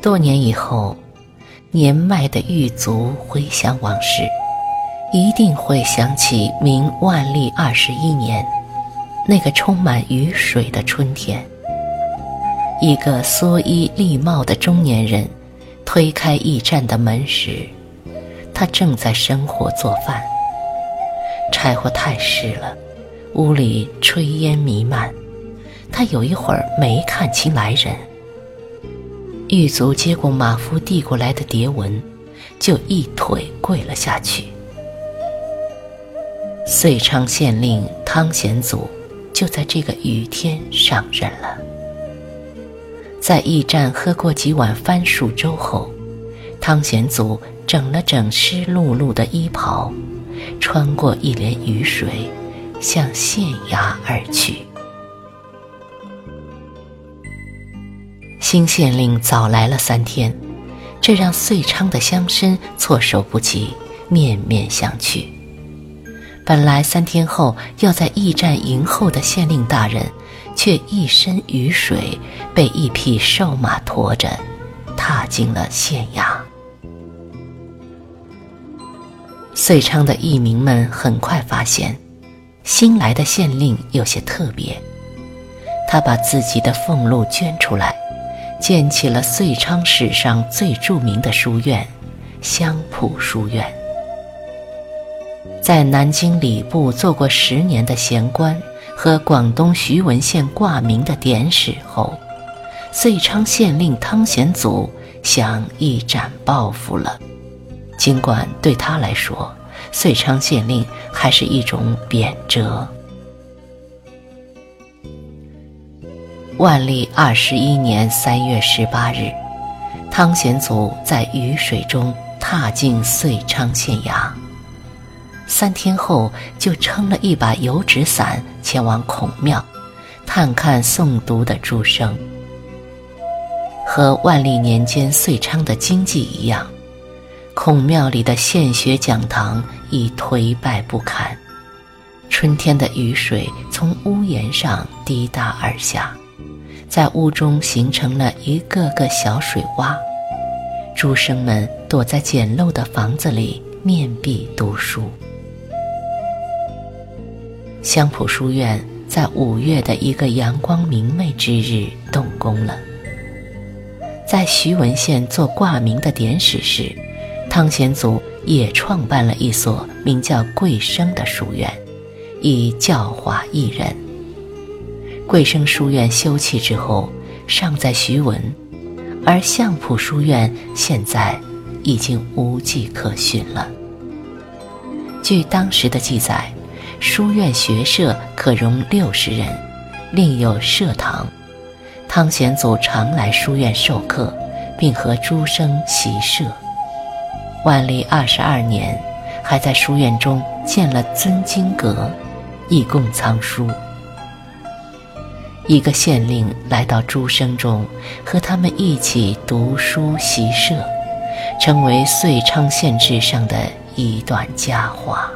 多年以后，年迈的狱卒回想往事，一定会想起明万历二十一年，那个充满雨水的春天。一个蓑衣笠帽的中年人推开驿站的门时，他正在生火做饭。柴火太湿了，屋里炊烟弥漫，他有一会儿没看清来人。狱卒接过马夫递过来的牒文，就一腿跪了下去。遂昌县令汤显祖就在这个雨天上任了。在驿站喝过几碗番薯粥后，汤显祖整了整湿漉漉的衣袍，穿过一帘雨水，向县衙而去。新县令早来了三天，这让遂昌的乡绅措手不及，面面相觑。本来三天后要在驿站迎候的县令大人，却一身雨水，被一匹瘦马驮着，踏进了县衙。遂昌的义民们很快发现，新来的县令有些特别，他把自己的俸禄捐出来。建起了遂昌史上最著名的书院——香浦书院。在南京礼部做过十年的闲官和广东徐闻县挂名的典史后，遂昌县令汤显祖想一展抱负了。尽管对他来说，遂昌县令还是一种贬谪。万历二十一年三月十八日，汤显祖在雨水中踏进遂昌县衙。三天后，就撑了一把油纸伞前往孔庙，探看诵读的诸生。和万历年间遂昌的经济一样，孔庙里的献学讲堂已颓败不堪，春天的雨水从屋檐上滴答而下。在屋中形成了一个个小水洼，诸生们躲在简陋的房子里面壁读书。香浦书院在五月的一个阳光明媚之日动工了。在徐闻县做挂名的典史时，汤显祖也创办了一所名叫桂生的书院，以教化艺人。贵生书院修葺之后，尚在徐闻，而相浦书院现在已经无迹可寻了。据当时的记载，书院学舍可容六十人，另有社堂。汤显祖常来书院授课，并和诸生习社。万历二十二年，还在书院中建了尊经阁，以供藏书。一个县令来到诸生中，和他们一起读书习射，成为遂昌县志上的一段佳话。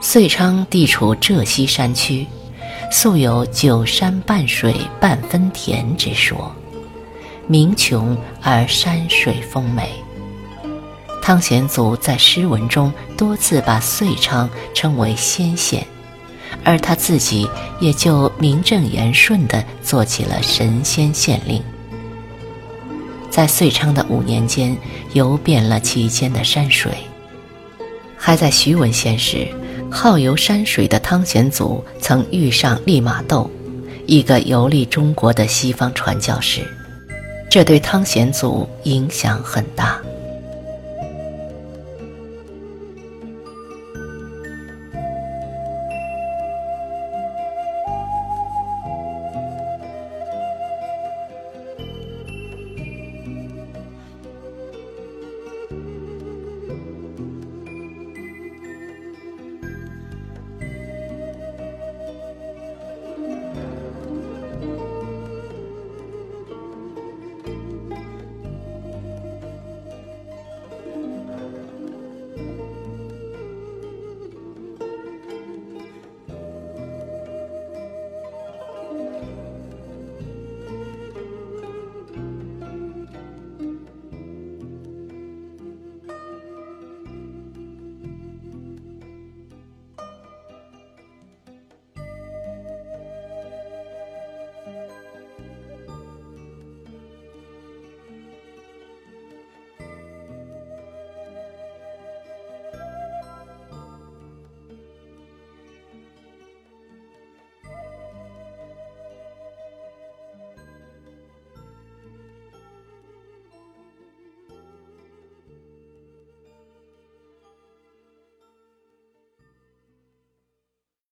遂昌地处浙西山区，素有“九山半水半分田”之说，民穷而山水丰美。汤显祖在诗文中多次把遂昌称为仙县，而他自己也就名正言顺地做起了神仙县令。在遂昌的五年间，游遍了其间的山水。还在徐闻县时，好游山水的汤显祖曾遇上利玛窦，一个游历中国的西方传教士，这对汤显祖影响很大。